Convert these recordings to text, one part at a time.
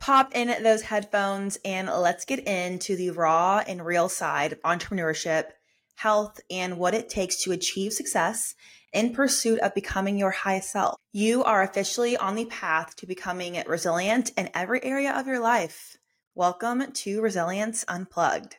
Pop in those headphones and let's get into the raw and real side of entrepreneurship, health, and what it takes to achieve success in pursuit of becoming your highest self. You are officially on the path to becoming resilient in every area of your life. Welcome to Resilience Unplugged.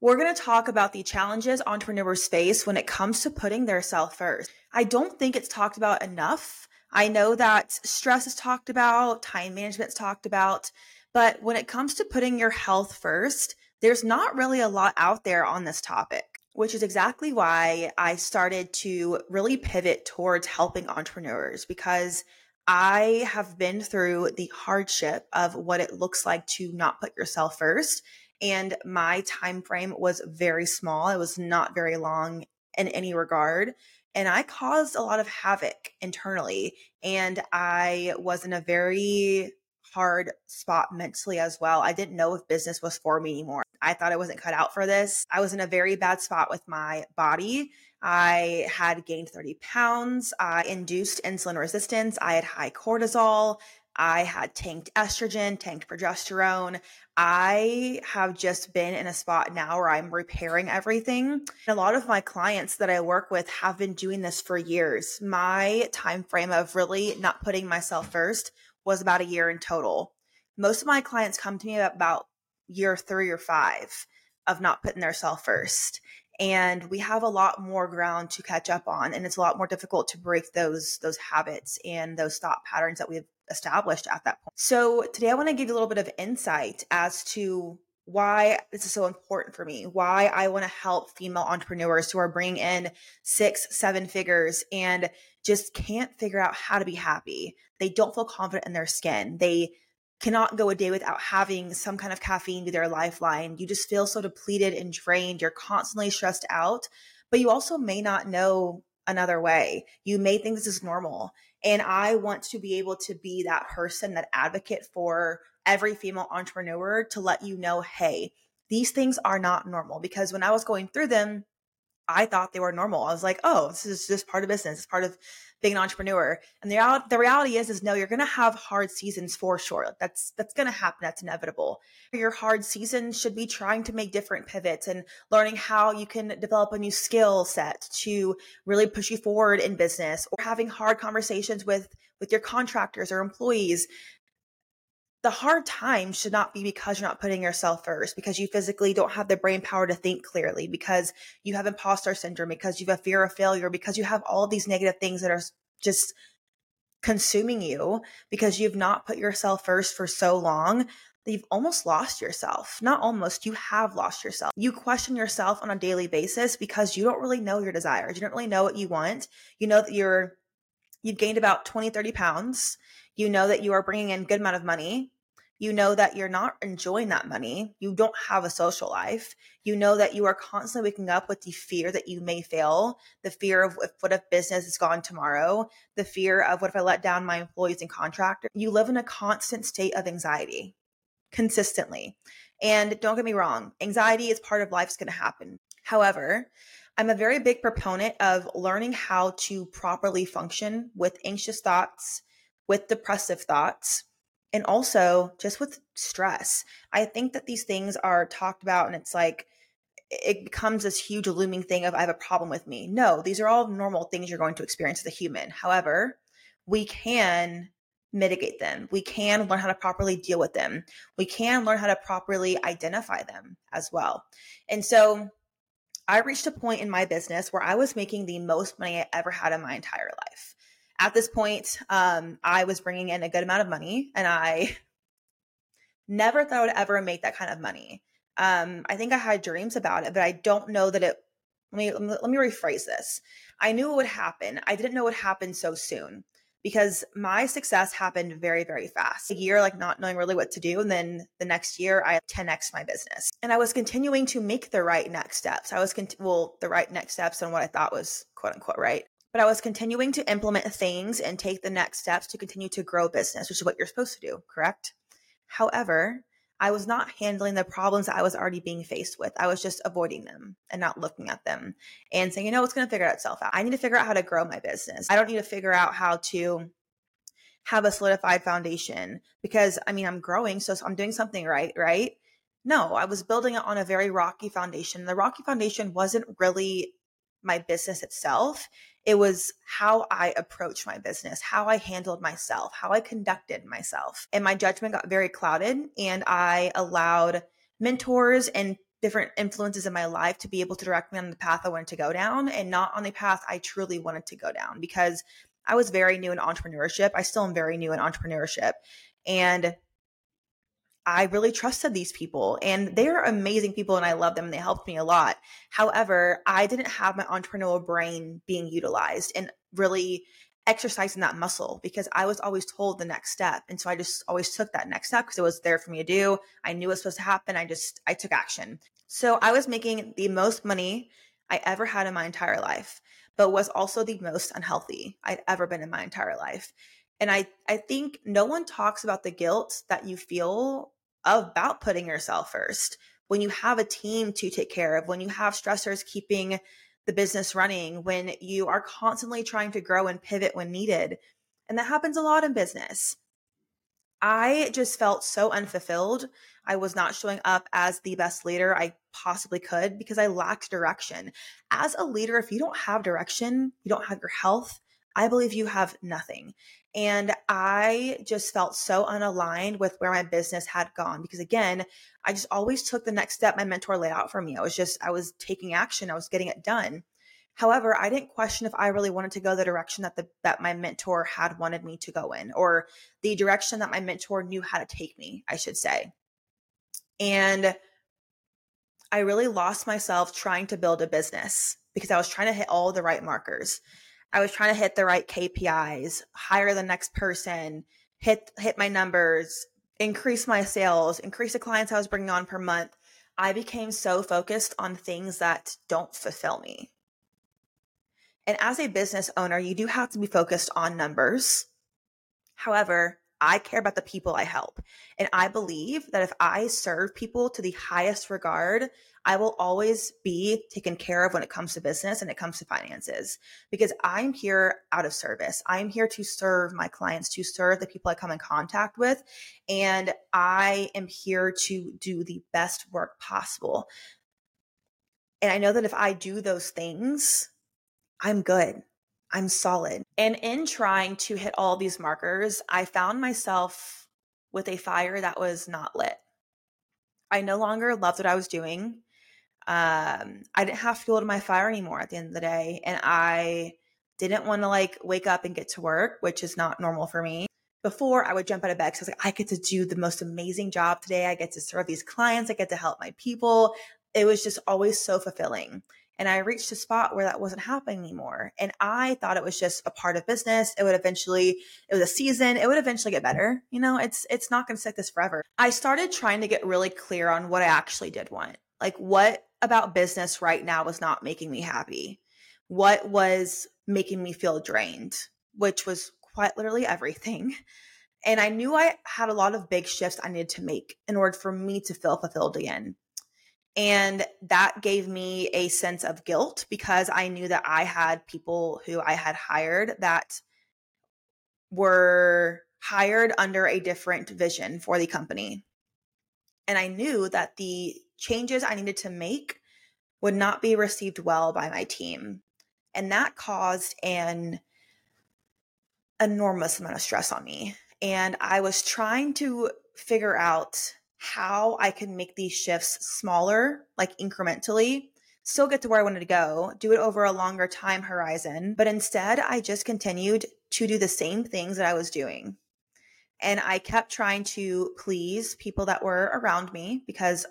We're going to talk about the challenges entrepreneurs face when it comes to putting their self first. I don't think it's talked about enough I know that stress is talked about, time management is talked about, but when it comes to putting your health first, there's not really a lot out there on this topic, which is exactly why I started to really pivot towards helping entrepreneurs because I have been through the hardship of what it looks like to not put yourself first and my time frame was very small. It was not very long in any regard and I caused a lot of havoc internally. And I was in a very hard spot mentally as well. I didn't know if business was for me anymore. I thought I wasn't cut out for this. I was in a very bad spot with my body. I had gained 30 pounds. I induced insulin resistance. I had high cortisol. I had tanked estrogen, tanked progesterone. I have just been in a spot now where I'm repairing everything. And A lot of my clients that I work with have been doing this for years. My time frame of really not putting myself first was about a year in total. Most of my clients come to me about year 3 or 5 of not putting themselves first and we have a lot more ground to catch up on and it's a lot more difficult to break those those habits and those thought patterns that we've established at that point so today i want to give you a little bit of insight as to why this is so important for me why i want to help female entrepreneurs who are bringing in six seven figures and just can't figure out how to be happy they don't feel confident in their skin they cannot go a day without having some kind of caffeine be their lifeline. You just feel so depleted and drained. You're constantly stressed out, but you also may not know another way. You may think this is normal. And I want to be able to be that person, that advocate for every female entrepreneur to let you know, hey, these things are not normal. Because when I was going through them, I thought they were normal. I was like, oh, this is just part of business. It's part of being an entrepreneur. And the, the reality is, is no, you're going to have hard seasons for sure. That's, that's going to happen. That's inevitable. Your hard season should be trying to make different pivots and learning how you can develop a new skill set to really push you forward in business or having hard conversations with, with your contractors or employees the hard times should not be because you're not putting yourself first, because you physically don't have the brain power to think clearly, because you have imposter syndrome, because you have a fear of failure, because you have all of these negative things that are just consuming you because you've not put yourself first for so long that you've almost lost yourself. Not almost, you have lost yourself. You question yourself on a daily basis because you don't really know your desires. You don't really know what you want. You know that you're you've gained about 20 30 pounds you know that you are bringing in good amount of money you know that you're not enjoying that money. You don't have a social life. You know that you are constantly waking up with the fear that you may fail, the fear of if, what if business is gone tomorrow, the fear of what if I let down my employees and contractors. You live in a constant state of anxiety consistently. And don't get me wrong, anxiety is part of life's going to happen. However, I'm a very big proponent of learning how to properly function with anxious thoughts, with depressive thoughts and also just with stress. I think that these things are talked about and it's like it becomes this huge looming thing of I have a problem with me. No, these are all normal things you're going to experience as a human. However, we can mitigate them. We can learn how to properly deal with them. We can learn how to properly identify them as well. And so I reached a point in my business where I was making the most money I ever had in my entire life at this point, um, I was bringing in a good amount of money and I never thought I would ever make that kind of money. Um, I think I had dreams about it, but I don't know that it, let me, let me rephrase this. I knew it would happen. I didn't know it would happen so soon because my success happened very, very fast. A year, like not knowing really what to do. And then the next year, I 10x my business. And I was continuing to make the right next steps. I was, cont- well, the right next steps on what I thought was quote unquote right but I was continuing to implement things and take the next steps to continue to grow business, which is what you're supposed to do, correct? However, I was not handling the problems that I was already being faced with. I was just avoiding them and not looking at them and saying, you know, it's going to figure itself out. I need to figure out how to grow my business. I don't need to figure out how to have a solidified foundation because I mean, I'm growing, so I'm doing something right, right? No, I was building it on a very rocky foundation. The rocky foundation wasn't really my business itself. It was how I approached my business, how I handled myself, how I conducted myself. And my judgment got very clouded, and I allowed mentors and different influences in my life to be able to direct me on the path I wanted to go down and not on the path I truly wanted to go down because I was very new in entrepreneurship. I still am very new in entrepreneurship. And I really trusted these people and they're amazing people and I love them and they helped me a lot. However, I didn't have my entrepreneurial brain being utilized and really exercising that muscle because I was always told the next step. And so I just always took that next step because it was there for me to do. I knew it was supposed to happen. I just, I took action. So I was making the most money I ever had in my entire life, but was also the most unhealthy I'd ever been in my entire life. And I, I think no one talks about the guilt that you feel about putting yourself first when you have a team to take care of, when you have stressors keeping the business running, when you are constantly trying to grow and pivot when needed. And that happens a lot in business. I just felt so unfulfilled. I was not showing up as the best leader I possibly could because I lacked direction. As a leader, if you don't have direction, you don't have your health, I believe you have nothing. And I just felt so unaligned with where my business had gone because, again, I just always took the next step my mentor laid out for me. I was just, I was taking action, I was getting it done. However, I didn't question if I really wanted to go the direction that the that my mentor had wanted me to go in or the direction that my mentor knew how to take me, I should say. And I really lost myself trying to build a business because I was trying to hit all the right markers. I was trying to hit the right KPIs, hire the next person, hit hit my numbers, increase my sales, increase the clients I was bringing on per month. I became so focused on things that don't fulfill me. And as a business owner, you do have to be focused on numbers. However, I care about the people I help. And I believe that if I serve people to the highest regard, I will always be taken care of when it comes to business and it comes to finances because I'm here out of service. I'm here to serve my clients, to serve the people I come in contact with. And I am here to do the best work possible. And I know that if I do those things, I'm good. I'm solid. And in trying to hit all these markers, I found myself with a fire that was not lit. I no longer loved what I was doing um, I didn't have fuel to my fire anymore at the end of the day. And I didn't want to like wake up and get to work, which is not normal for me. Before I would jump out of bed because I was like, I get to do the most amazing job today. I get to serve these clients. I get to help my people. It was just always so fulfilling. And I reached a spot where that wasn't happening anymore. And I thought it was just a part of business. It would eventually, it was a season. It would eventually get better. You know, it's, it's not going to stick this forever. I started trying to get really clear on what I actually did want. Like what about business right now was not making me happy? What was making me feel drained? Which was quite literally everything. And I knew I had a lot of big shifts I needed to make in order for me to feel fulfilled again. And that gave me a sense of guilt because I knew that I had people who I had hired that were hired under a different vision for the company. And I knew that the changes I needed to make would not be received well by my team. And that caused an enormous amount of stress on me. And I was trying to figure out how I can make these shifts smaller, like incrementally, still get to where I wanted to go, do it over a longer time horizon. But instead, I just continued to do the same things that I was doing. And I kept trying to please people that were around me because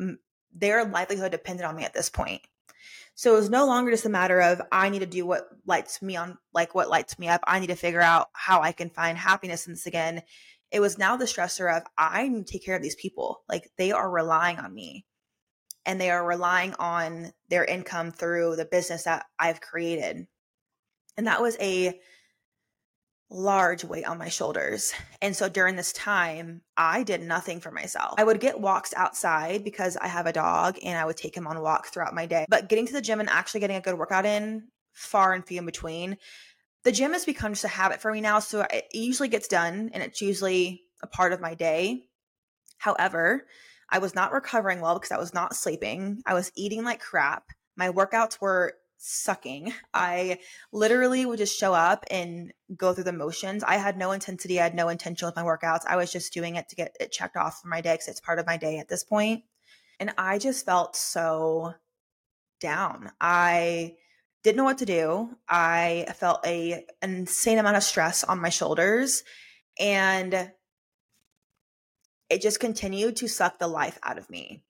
mm, their livelihood depended on me at this point. So it was no longer just a matter of I need to do what lights me on, like what lights me up. I need to figure out how I can find happiness in this again. It was now the stressor of I need to take care of these people. Like they are relying on me and they are relying on their income through the business that I've created. And that was a large weight on my shoulders. And so during this time, I did nothing for myself. I would get walks outside because I have a dog and I would take him on walks throughout my day. But getting to the gym and actually getting a good workout in, far and few in between. The gym has become just a habit for me now. So it usually gets done and it's usually a part of my day. However, I was not recovering well because I was not sleeping. I was eating like crap. My workouts were sucking. I literally would just show up and go through the motions. I had no intensity, I had no intention with my workouts. I was just doing it to get it checked off for my day because it's part of my day at this point. And I just felt so down. I didn't know what to do. I felt a an insane amount of stress on my shoulders and it just continued to suck the life out of me.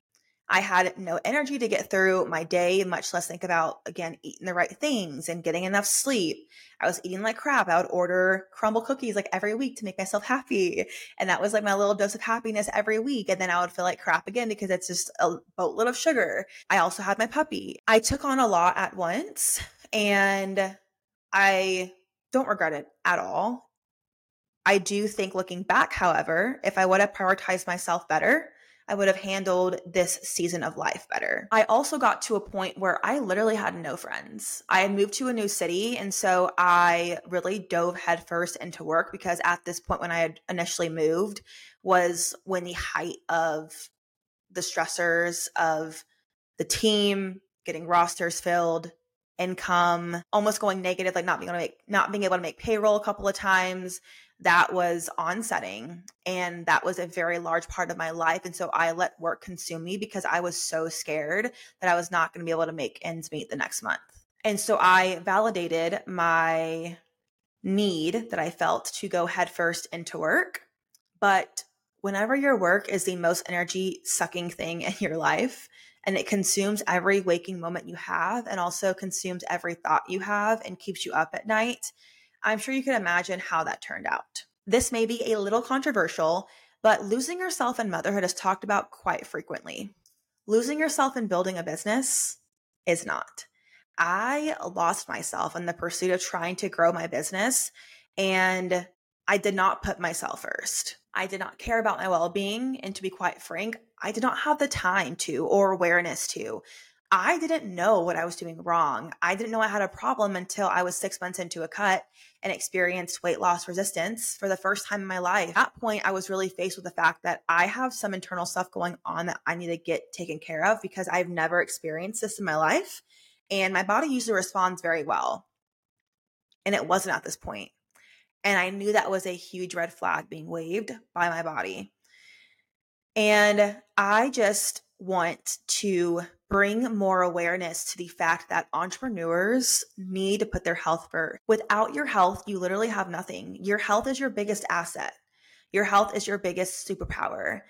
I had no energy to get through my day, much less think about, again, eating the right things and getting enough sleep. I was eating like crap. I would order Crumbl cookies like every week to make myself happy. And that was like my little dose of happiness every week. And then I would feel like crap again because it's just a boatload of sugar. I also had my puppy. I took on a lot at once and I don't regret it at all. I do think looking back, however, if I would have prioritized myself better, I would have handled this season of life better. I also got to a point where I literally had no friends. I had moved to a new city, and so I really dove headfirst into work because at this point, when I had initially moved, was when the height of the stressors of the team getting rosters filled income almost going negative like not being able to make not being able to make payroll a couple of times that was onsetting and that was a very large part of my life and so i let work consume me because i was so scared that i was not going to be able to make ends meet the next month. And so i validated my need that i felt to go headfirst into work but whenever your work is the most energy sucking thing in your life and it consumes every waking moment you have and also consumes every thought you have and keeps you up at night I'm sure you can imagine how that turned out. This may be a little controversial, but losing yourself in motherhood is talked about quite frequently. Losing yourself in building a business is not. I lost myself in the pursuit of trying to grow my business, and I did not put myself first. I did not care about my well being. And to be quite frank, I did not have the time to or awareness to. I didn't know what I was doing wrong. I didn't know I had a problem until I was six months into a cut and experienced weight loss resistance for the first time in my life. At that point, I was really faced with the fact that I have some internal stuff going on that I need to get taken care of because I've never experienced this in my life. And my body usually responds very well. And it wasn't at this point. And I knew that was a huge red flag being waved by my body. And I just want to bring more awareness to the fact that entrepreneurs need to put their health first. Without your health, you literally have nothing. Your health is your biggest asset. Your health is your biggest superpower.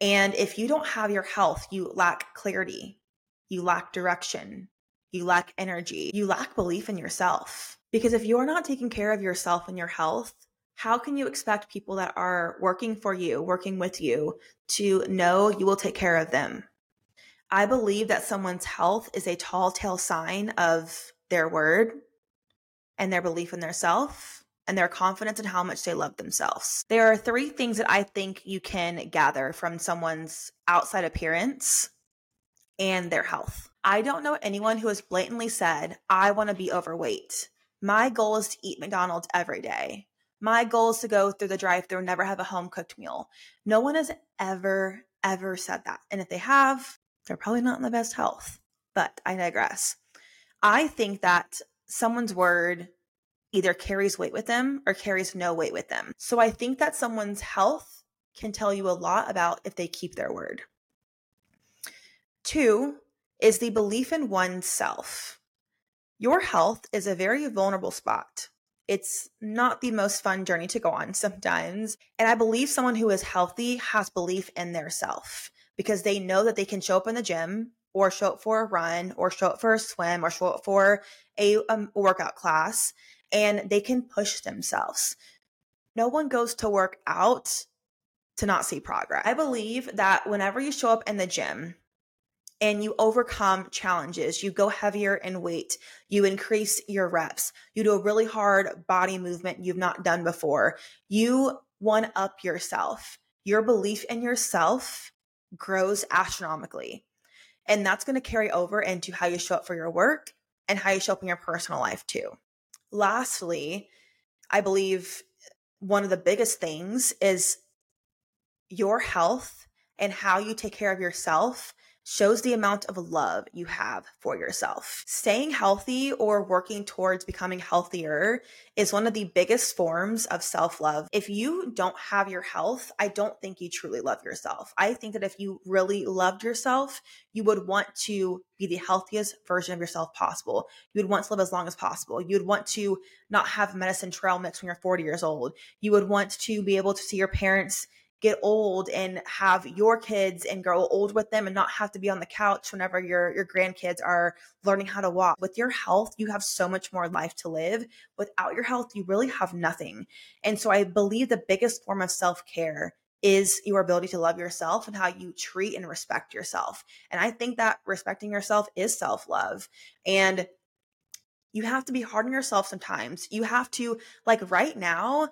And if you don't have your health, you lack clarity, you lack direction, you lack energy, you lack belief in yourself. Because if you're not taking care of yourself and your health, how can you expect people that are working for you, working with you, to know you will take care of them? I believe that someone's health is a tall tale sign of their word and their belief in their self and their confidence in how much they love themselves. There are three things that I think you can gather from someone's outside appearance and their health. I don't know anyone who has blatantly said, I want to be overweight. My goal is to eat McDonald's every day. My goal is to go through the drive through and never have a home cooked meal. No one has ever, ever said that. And if they have, they're probably not in the best health, but I digress. I think that someone's word either carries weight with them or carries no weight with them. So I think that someone's health can tell you a lot about if they keep their word. Two is the belief in oneself. Your health is a very vulnerable spot. It's not the most fun journey to go on sometimes. And I believe someone who is healthy has belief in their self because they know that they can show up in the gym or show up for a run or show up for a swim or show up for a um, workout class and they can push themselves. No one goes to work out to not see progress. I believe that whenever you show up in the gym and you overcome challenges, you go heavier in weight, you increase your reps, you do a really hard body movement you've not done before, you one up yourself. Your belief in yourself grows astronomically. And that's going to carry over into how you show up for your work and how you show up in your personal life too. lastly, I believe one of the biggest things is your health and how you take care of yourself shows the amount of love you have for yourself. Staying healthy or working towards becoming healthier is one of the biggest forms of self love. If you don't have your health, I don't think you truly love yourself. I think that if you really loved yourself, you would want to be the healthiest version of yourself possible. You would want to live as long as possible. You would want to not have medicine trail mix when you're 40 years old. You would want to be able to see your parents get old and have your kids and grow old with them and not have to be on the couch whenever your your grandkids are learning how to walk. With your health, you have so much more life to live. Without your health, you really have nothing. And so I believe the biggest form of self-care is your ability to love yourself and how you treat and respect yourself. And I think that respecting yourself is self-love. And you have to be hard on yourself sometimes. You have to, like right now,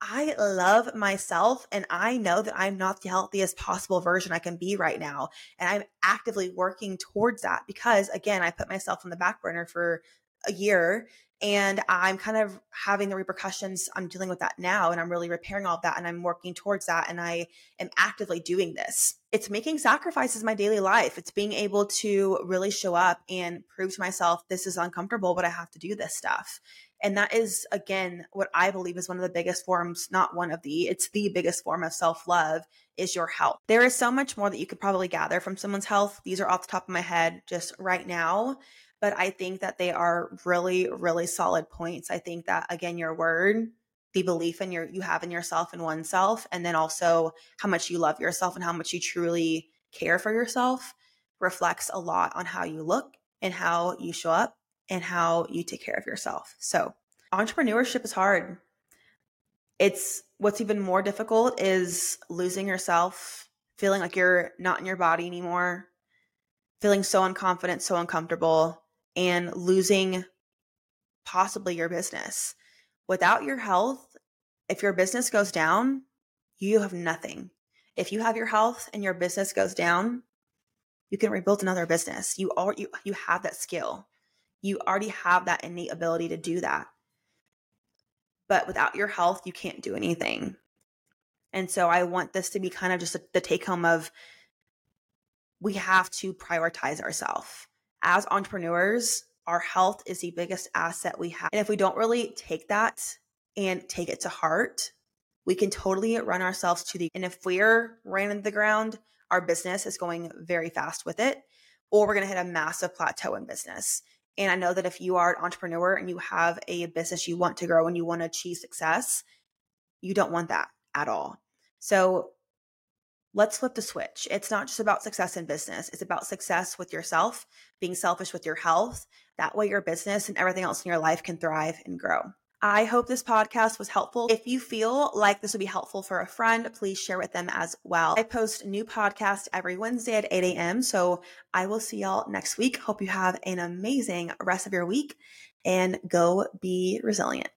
I love myself and I know that I'm not the healthiest possible version I can be right now. And I'm actively working towards that because, again, I put myself on the back burner for a year and I'm kind of having the repercussions. I'm dealing with that now and I'm really repairing all of that and I'm working towards that and I am actively doing this. It's making sacrifices in my daily life. It's being able to really show up and prove to myself this is uncomfortable, but I have to do this stuff. And that is, again, what I believe is one of the biggest forms, not one of the, it's the biggest form of self love is your health. There is so much more that you could probably gather from someone's health. These are off the top of my head just right now. But I think that they are really, really solid points. I think that, again, your word, the belief in your you have in yourself and oneself and then also how much you love yourself and how much you truly care for yourself reflects a lot on how you look and how you show up and how you take care of yourself. So, entrepreneurship is hard. It's what's even more difficult is losing yourself, feeling like you're not in your body anymore, feeling so unconfident, so uncomfortable, and losing possibly your business. Without your health, if your business goes down, you have nothing. If you have your health and your business goes down, you can rebuild another business. You are you you have that skill you already have that innate ability to do that. But without your health, you can't do anything. And so I want this to be kind of just the take home of we have to prioritize ourselves. As entrepreneurs, our health is the biggest asset we have. And if we don't really take that and take it to heart, we can totally run ourselves to the and if we're ran into the ground, our business is going very fast with it, or we're gonna hit a massive plateau in business. And I know that if you are an entrepreneur and you have a business you want to grow and you want to achieve success, you don't want that at all. So let's flip the switch. It's not just about success in business, it's about success with yourself, being selfish with your health. That way, your business and everything else in your life can thrive and grow. I hope this podcast was helpful. If you feel like this would be helpful for a friend, please share with them as well. I post new podcasts every Wednesday at 8 a.m. So I will see y'all next week. Hope you have an amazing rest of your week and go be resilient.